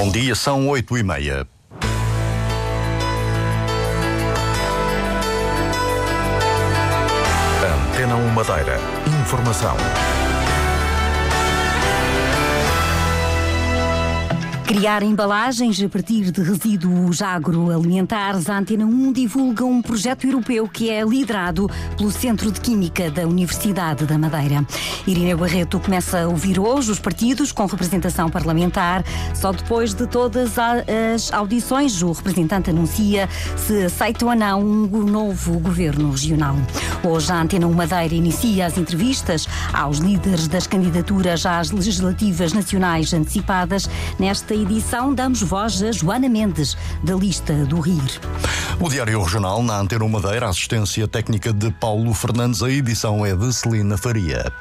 Bom dia, são oito e meia. Antena 1 Madeira. Informação. Criar embalagens a partir de resíduos agroalimentares, a Antena 1 divulga um projeto europeu que é liderado pelo Centro de Química da Universidade da Madeira. Irineu Barreto começa a ouvir hoje os partidos com representação parlamentar. Só depois de todas as audições, o representante anuncia se aceita ou não um novo governo regional. Hoje, a Antena 1 Madeira inicia as entrevistas aos líderes das candidaturas às legislativas nacionais antecipadas. Nesta edição, damos voz a Joana Mendes, da lista do RIR. O Diário Regional, na Antena 1 Madeira, assistência técnica de Paulo Fernandes, a edição é de Celina Faria.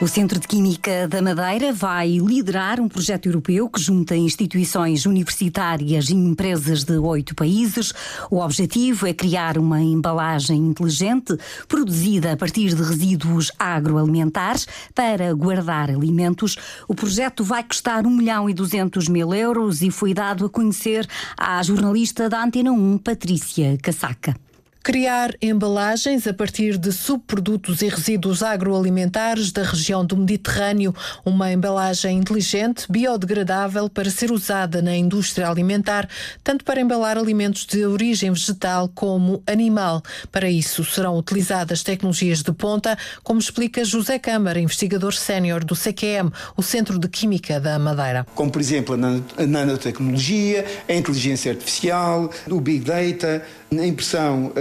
O Centro de Química da Madeira vai liderar um projeto europeu que junta instituições universitárias e empresas de oito países. O objetivo é criar uma embalagem inteligente produzida a partir de resíduos agroalimentares para guardar alimentos. O projeto vai custar 1 milhão e 200 mil euros e foi dado a conhecer à jornalista da Antena 1, Patrícia Casaca. Criar embalagens a partir de subprodutos e resíduos agroalimentares da região do Mediterrâneo, uma embalagem inteligente, biodegradável para ser usada na indústria alimentar, tanto para embalar alimentos de origem vegetal como animal. Para isso serão utilizadas tecnologias de ponta, como explica José Câmara, investigador sénior do CQM, o Centro de Química da Madeira. Como, por exemplo, a nanotecnologia, a inteligência artificial, o Big Data, impressão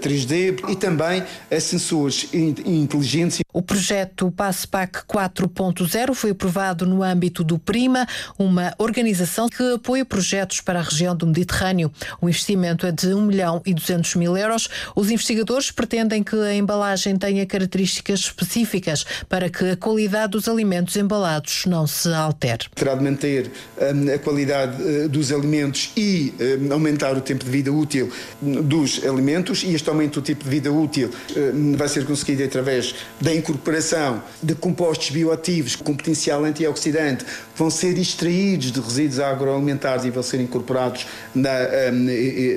3D eh, e também a sensores inteligentes. O projeto PASSPAC 4.0 foi aprovado no âmbito do PRIMA, uma organização que apoia projetos para a região do Mediterrâneo. O investimento é de 1 milhão e 200 mil euros. Os investigadores pretendem que a embalagem tenha características específicas para que a qualidade dos alimentos embalados não se altere. Terá de manter a qualidade eh, dos alimentos e aumentar o tempo de vida útil dos alimentos e este aumento do tipo de vida útil vai ser conseguido através da incorporação de compostos bioativos com potencial antioxidante vão ser extraídos de resíduos agroalimentares e vão ser incorporados na, eh,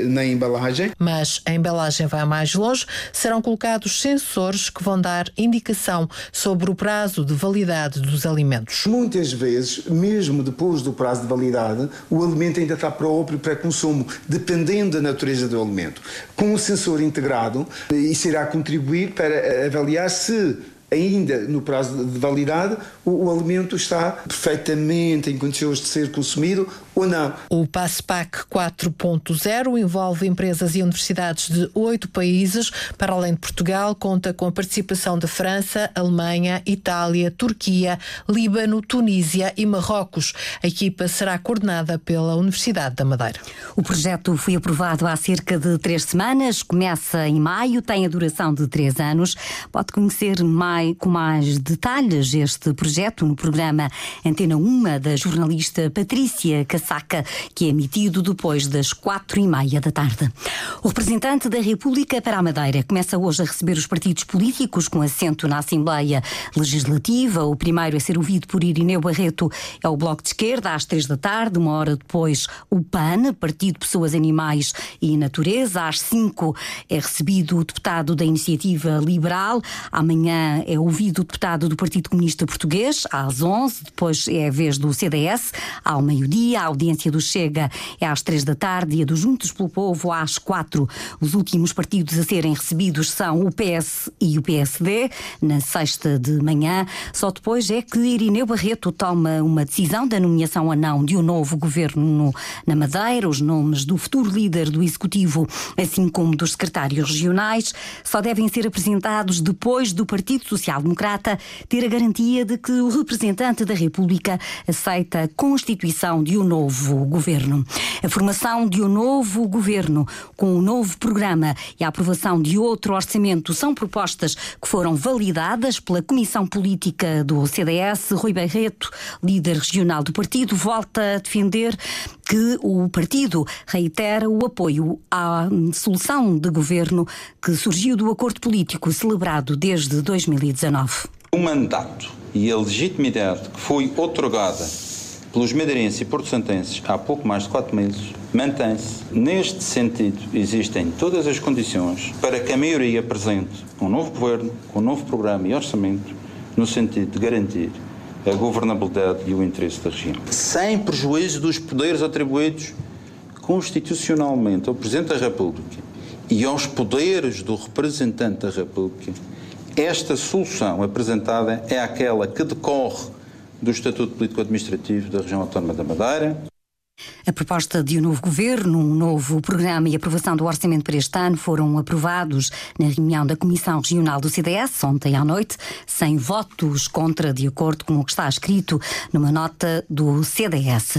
na embalagem. Mas a embalagem vai mais longe, serão colocados sensores que vão dar indicação sobre o prazo de validade dos alimentos. Muitas vezes, mesmo depois do prazo de validade, o alimento ainda está próprio para consumo, dependendo da natureza do alimento. Com o sensor integrado, isso irá contribuir para avaliar se ainda no prazo de validade, o, o, alimento está perfeitamente em condições de ser consumido ou não. O PASSPAC 4.0 envolve empresas e universidades de oito países. Para além de Portugal, conta com a participação da França, Alemanha, Itália, Turquia, Líbano, Tunísia e Marrocos. A equipa será coordenada pela Universidade da Madeira. O projeto foi aprovado há cerca de três semanas, começa em maio, tem a duração de três anos. Pode conhecer mais, com mais detalhes este projeto no programa Antena 1 da jornalista Patrícia Cassandra Saca, que é emitido depois das quatro e meia da tarde. O representante da República para a Madeira começa hoje a receber os partidos políticos com assento na Assembleia Legislativa. O primeiro a ser ouvido por Irineu Barreto é o Bloco de Esquerda, às três da tarde. Uma hora depois, o PAN, Partido Pessoas, Animais e Natureza. Às cinco é recebido o deputado da Iniciativa Liberal. Amanhã é ouvido o deputado do Partido Comunista Português, às onze. Depois é a vez do CDS, ao meio-dia audiência do Chega é às três da tarde e a do Juntos pelo Povo às quatro. Os últimos partidos a serem recebidos são o PS e o PSD, na sexta de manhã. Só depois é que Irineu Barreto toma uma decisão da nomeação a não de um novo governo no, na Madeira. Os nomes do futuro líder do Executivo, assim como dos secretários regionais, só devem ser apresentados depois do Partido Social Democrata ter a garantia de que o representante da República aceita a constituição de um novo novo governo. A formação de um novo governo com um novo programa e a aprovação de outro orçamento são propostas que foram validadas pela Comissão Política do CDS. Rui Barreto, líder regional do partido, volta a defender que o partido reitera o apoio à solução de governo que surgiu do acordo político celebrado desde 2019. O mandato e a legitimidade que foi otorgada pelos madeirenses e porto-santenses há pouco mais de quatro meses mantém-se. Neste sentido, existem todas as condições para que a maioria apresente um novo governo, um novo programa e orçamento, no sentido de garantir a governabilidade e o interesse da região. Sem prejuízo dos poderes atribuídos constitucionalmente ao Presidente da República e aos poderes do representante da República, esta solução apresentada é aquela que decorre do Estatuto Político-Administrativo da Região Autónoma da Madeira, a proposta de um novo governo, um novo programa e aprovação do orçamento para este ano foram aprovados na reunião da Comissão Regional do CDS ontem à noite, sem votos contra, de acordo com o que está escrito numa nota do CDS.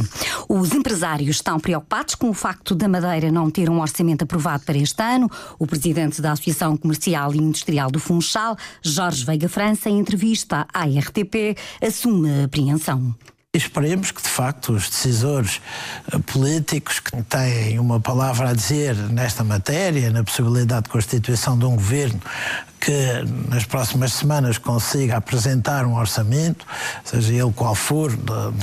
Os empresários estão preocupados com o facto da Madeira não ter um orçamento aprovado para este ano. O presidente da Associação Comercial e Industrial do Funchal, Jorge Veiga França, em entrevista à RTP, assume a apreensão. Esperemos que, de facto, os decisores eh, políticos que têm uma palavra a dizer nesta matéria, na possibilidade de constituição de um governo que nas próximas semanas consiga apresentar um orçamento, seja ele qual for,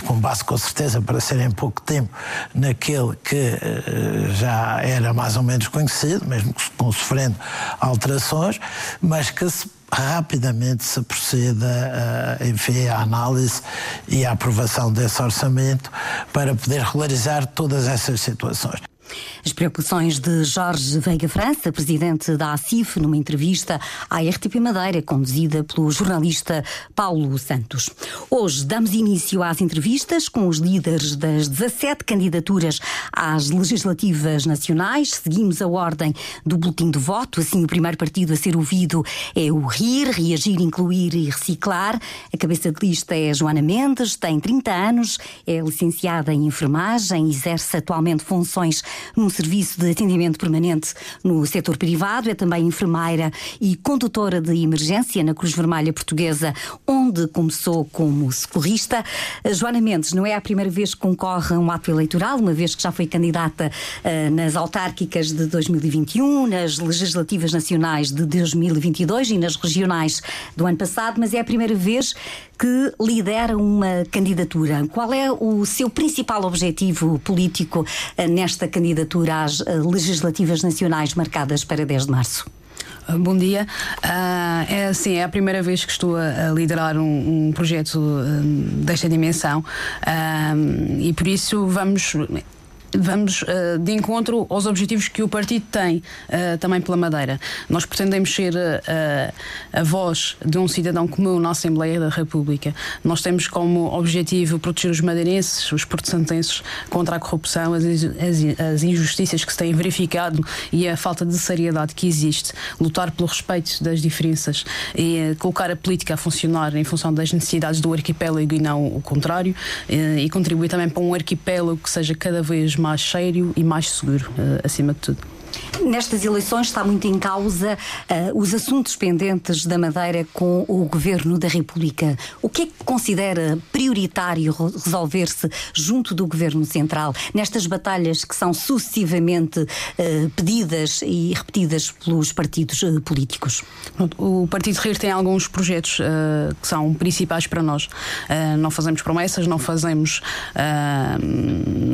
com base com certeza para ser em pouco tempo naquele que eh, já era mais ou menos conhecido, mesmo com sofrendo alterações, mas que se rapidamente se proceda, uh, enfim, à análise e à aprovação desse orçamento para poder regularizar todas essas situações. As preocupações de Jorge Veiga França, presidente da ACIF, numa entrevista à RTP Madeira, conduzida pelo jornalista Paulo Santos. Hoje damos início às entrevistas com os líderes das 17 candidaturas às legislativas nacionais. Seguimos a ordem do boletim de voto, assim o primeiro partido a ser ouvido é o RIR, Reagir, Incluir e Reciclar. A cabeça de lista é Joana Mendes, tem 30 anos, é licenciada em enfermagem, exerce atualmente funções num serviço de atendimento permanente no setor privado, é também enfermeira e condutora de emergência na Cruz Vermelha Portuguesa, onde começou como socorrista. A Joana Mendes não é a primeira vez que concorre a um ato eleitoral, uma vez que já foi candidata uh, nas autárquicas de 2021, nas legislativas nacionais de 2022 e nas regionais do ano passado, mas é a primeira vez que lidera uma candidatura. Qual é o seu principal objetivo político uh, nesta candidatura às uh, legislativas nacionais marcadas para 10 de março? Ah, bom dia. Uh, é assim, é a primeira vez que estou a, liderar um, um projeto desta dimensão uh, e por isso vamos vamos uh, de encontro aos objetivos que o partido tem uh, também pela Madeira. Nós pretendemos ser uh, a voz de um cidadão comum na Assembleia da República. Nós temos como objetivo proteger os madeirenses, os portosantenses contra a corrupção, as, as, as, injustiças que se têm verificado e a falta de seriedade que existe, lutar pelo respeito das diferenças e colocar a política a funcionar em função das necessidades do arquipélago e não o contrário e contribuir também para um arquipélago que seja cada vez mais sério e mais seguro, uh, acima de tudo. Nestas eleições está muito em causa uh, os assuntos pendentes da Madeira com o Governo da República. O que é que considera prioritário resolver-se junto do Governo Central nestas batalhas que são sucessivamente uh, pedidas e repetidas pelos partidos uh, políticos? O Partido Rir tem alguns projetos que são principais para nós. não fazemos promessas, não fazemos.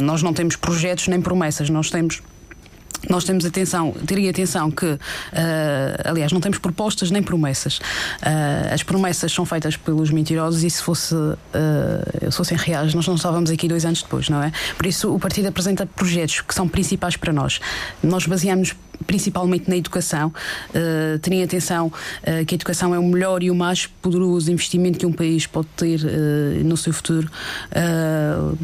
nós não temos projetos nem promessas, nós temos nós temos atenção, teria atenção que, uh, aliás, não temos propostas nem promessas. Uh, as promessas são feitas pelos mentirosos e se, fosse, uh, se fossem reais, nós não estávamos aqui dois anos depois, não é? Por isso, o partido apresenta projetos que são principais para nós. Nós baseamos principalmente na educação. Uh, terem atenção uh, que a educação é o melhor e o mais poderoso investimento que um país pode ter uh, no seu futuro. Uh,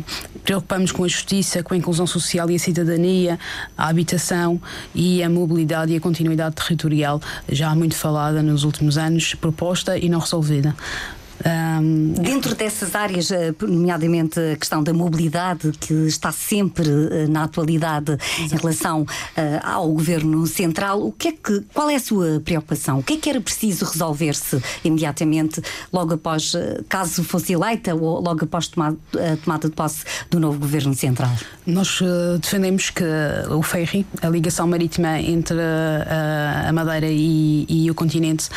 preocupamos com a justiça, com a inclusão social e a cidadania, a habitação e a mobilidade e a continuidade territorial, já muito falada nos últimos anos, proposta e não resolvida. Um, Dentro dessas áreas, eh, nomeadamente a questão da mobilidade, que está sempre eh, na atualidade Exato. em relação uh, ao governo central, o que é que, qual é a sua preocupação? O que é que era preciso resolver-se imediatamente, logo após, caso fosse eleita ou logo após tomar, a tomada de posse do novo governo central? Nós uh, defendemos que o ferry, a ligação marítima entre a Madeira e, e, o continente,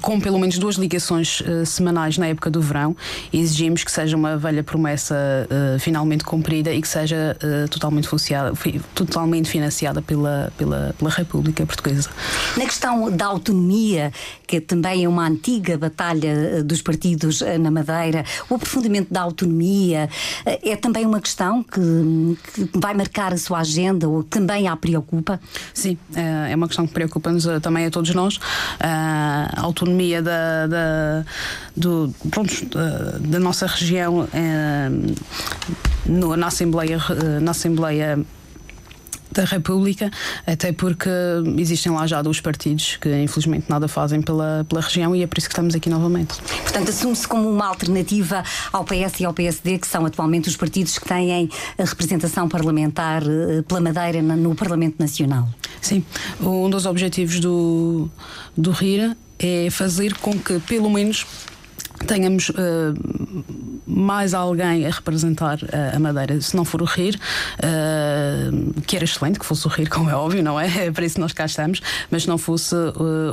com pelo menos duas ligações semanais na época do verão, exigimos que seja uma velha promessa uh, finalmente cumprida e que seja uh, totalmente, totalmente financiada pela, pela, pela República Portuguesa. Na questão da autonomia, que também é uma antiga batalha eh, dos partidos na Madeira, o aprofundamento da autonomia é também uma questão que, que vai marcar a sua agenda ou também a preocupa? Sim, é uma questão que preocupa-nos também a todos nós. A autonomia da, da do, pronto, da nossa região eh, no, na Assembleia, eh, na Assembleia da República, até porque existem lá já dois partidos que infelizmente nada fazem pela, pela região e é por isso que estamos aqui novamente. Portanto, assume-se como uma alternativa ao PS e ao PSD, que são atualmente os partidos que têm a representação parlamentar eh, pela Madeira no Parlamento Nacional. Sim, um dos objetivos do, do RIR é fazer com que, pelo menos, tenhamos uh, mais alguém a representar uh, a Madeira, se não for o RIR, uh, que era excelente que fosse o RIR, como é óbvio, não é? É para isso nós cá estamos, mas se não fosse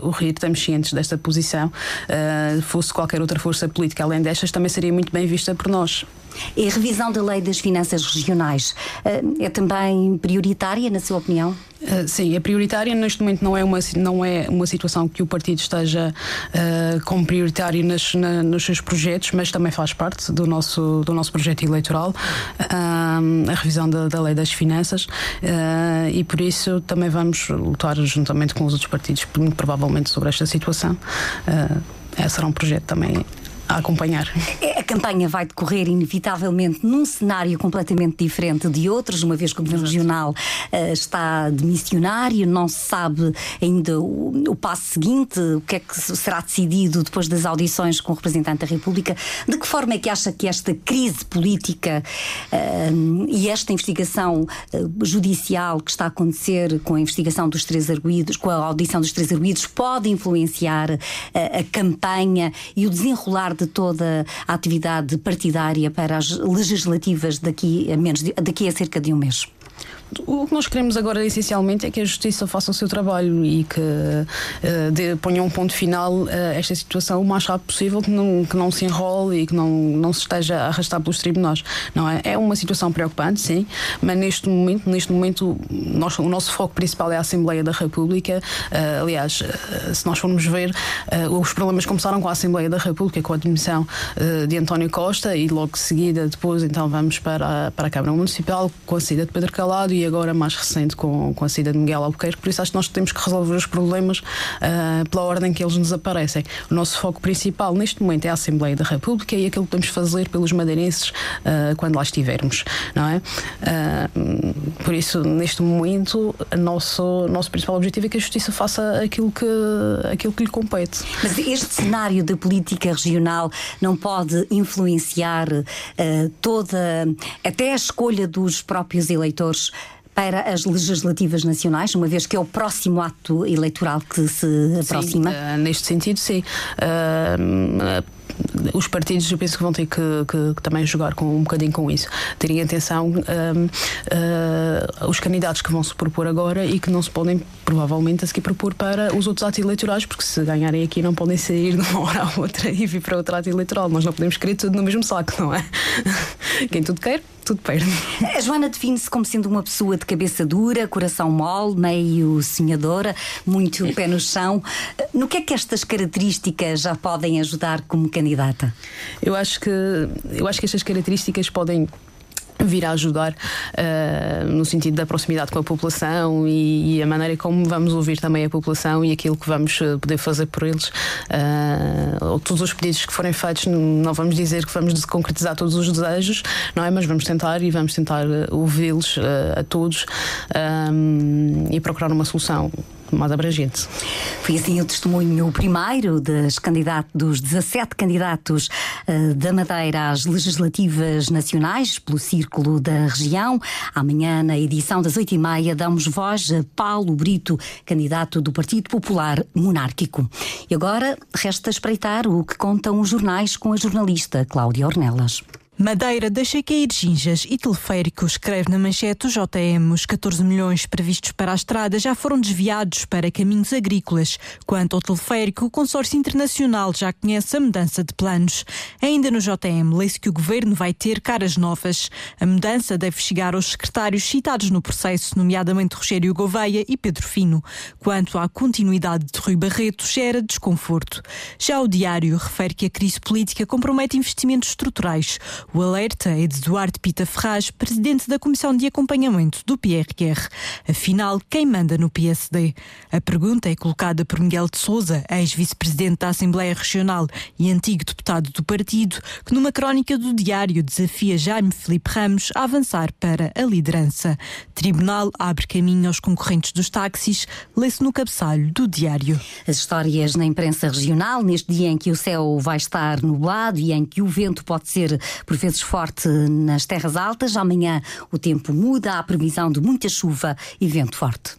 o RIR, estamos cientes desta posição, fosse qualquer outra força política além destas, também seria muito bem vista por nós. E a revisão da lei das finanças regionais é também prioritária, na sua opinião? Uh, sim, é prioritária. Neste momento não é uma, não é uma situação que o partido esteja uh, como prioritário nas, na, nos seus projetos, mas também faz parte do nosso, do nosso projeto eleitoral, uh, a revisão da, da, lei das finanças, e por isso também vamos lutar juntamente com os outros partidos, provavelmente, sobre esta situação. Uh, será um projeto também a acompanhar. É, a campanha vai decorrer inevitavelmente num cenário completamente diferente de outros, uma vez que o Governo Regional uh, está de missionário, não se sabe ainda o, o, passo seguinte, o que é que será decidido depois das audições com o representante da República. De que forma é que acha que esta crise política uh, e esta investigação uh, judicial que está a acontecer com a investigação dos três arguídos, com a audição dos três arguídos, pode influenciar a campanha e o desenrolar de toda a atividade partidária para as legislativas daqui a, menos de, daqui a cerca de um mês? O que nós queremos agora essencialmente é que a Justiça faça o seu trabalho e que uh, de, ponha um ponto final a esta situação o mais rápido possível, que não, que não se enrole e que não, não se esteja a arrastar pelos tribunais. Não é? é uma situação preocupante, sim, mas neste momento, neste momento nós, o nosso foco principal é a Assembleia da República. Uh, aliás, uh, se nós formos ver, os problemas começaram com a Assembleia da República, com a admissão de António Costa e logo seguida, depois, então vamos para, para a Câmara Municipal com a saída de Pedro Calado e agora mais recente com, com a saída de Miguel Albuquerque, por isso acho que nós temos que resolver os problemas uh, pela ordem que eles nos aparecem. O nosso foco principal neste momento é a Assembleia da República e aquilo que temos fazer pelos madeirenses uh, quando lá estivermos, não é? Uh, por isso, neste momento, o nosso, nosso principal objetivo é que a Justiça faça aquilo que, aquilo que lhe compete. Mas este cenário da política regional não pode influenciar toda, até a escolha dos próprios eleitores para as legislativas nacionais, uma vez que é o próximo ato eleitoral que se aproxima? Sim, uh, neste sentido, sim. Uh, os partidos eu penso que vão ter que, que, que, também jogar com um bocadinho com isso. Terem atenção um, uh, os candidatos que vão se propor agora e que não se podem provavelmente a seguir propor para os outros atos eleitorais, porque se ganharem aqui não podem sair de uma hora à outra e vir para outro ato eleitoral. Nós não podemos querer tudo no mesmo saco, não é? Quem tudo quer, tudo perde. A Joana define-se como sendo uma pessoa de cabeça dura, coração mole, meio sonhadora, muito pé no chão. No que é que estas características já podem ajudar como candidata? Eu acho que eu acho que estas características podem vir a ajudar uh, no sentido da proximidade com a população e, e, a maneira como vamos ouvir também a população e aquilo que vamos eh, poder fazer por eles. Uh, todos os pedidos que forem feitos, não vamos dizer que vamos concretizar todos os desejos, não é? Mas vamos tentar e vamos tentar ouvi-los uh, a todos e procurar uma solução mais abrangente. Foi assim o testemunho primeiro dos, candidatos, dos 17 candidatos uh, da Madeira às legislativas nacionais pelo Círculo da Região. Amanhã, na edição das 8h30, damos voz a Paulo Brito, candidato do Partido Popular Monárquico. E agora resta espreitar o que contam os jornais com a jornalista Cláudia Ornelas. Madeira deixa cair ginjas e teleférico. Escreve na manchete o JM. Os 14 milhões previstos para a estrada já foram desviados para caminhos agrícolas. Quanto ao teleférico, o consórcio internacional já conhece a mudança de planos. Ainda no JM, lê-se que o governo vai ter caras novas. A mudança deve chegar aos secretários citados no processo, nomeadamente Rogério Gouveia e Pedro Fino. Quanto à continuidade de Rui Barreto, gera desconforto. Já o diário refere que a crise política compromete investimentos estruturais. O alerta é de Eduardo Pita Ferraz, presidente da Comissão de Acompanhamento do PRR. Afinal, quem manda no PSD? A pergunta é colocada por Miguel de Souza, ex-vice-presidente da Assembleia Regional e antigo deputado do partido, que numa crónica do Diário desafia Jaime Felipe Ramos a avançar para a liderança. Tribunal abre caminho aos concorrentes dos táxis, lê-se no cabeçalho do Diário. As histórias na imprensa regional, neste dia em que o céu vai estar nublado e em que o vento pode ser por vezes forte nas terras altas. Amanhã o tempo muda, há previsão de muita chuva e vento forte.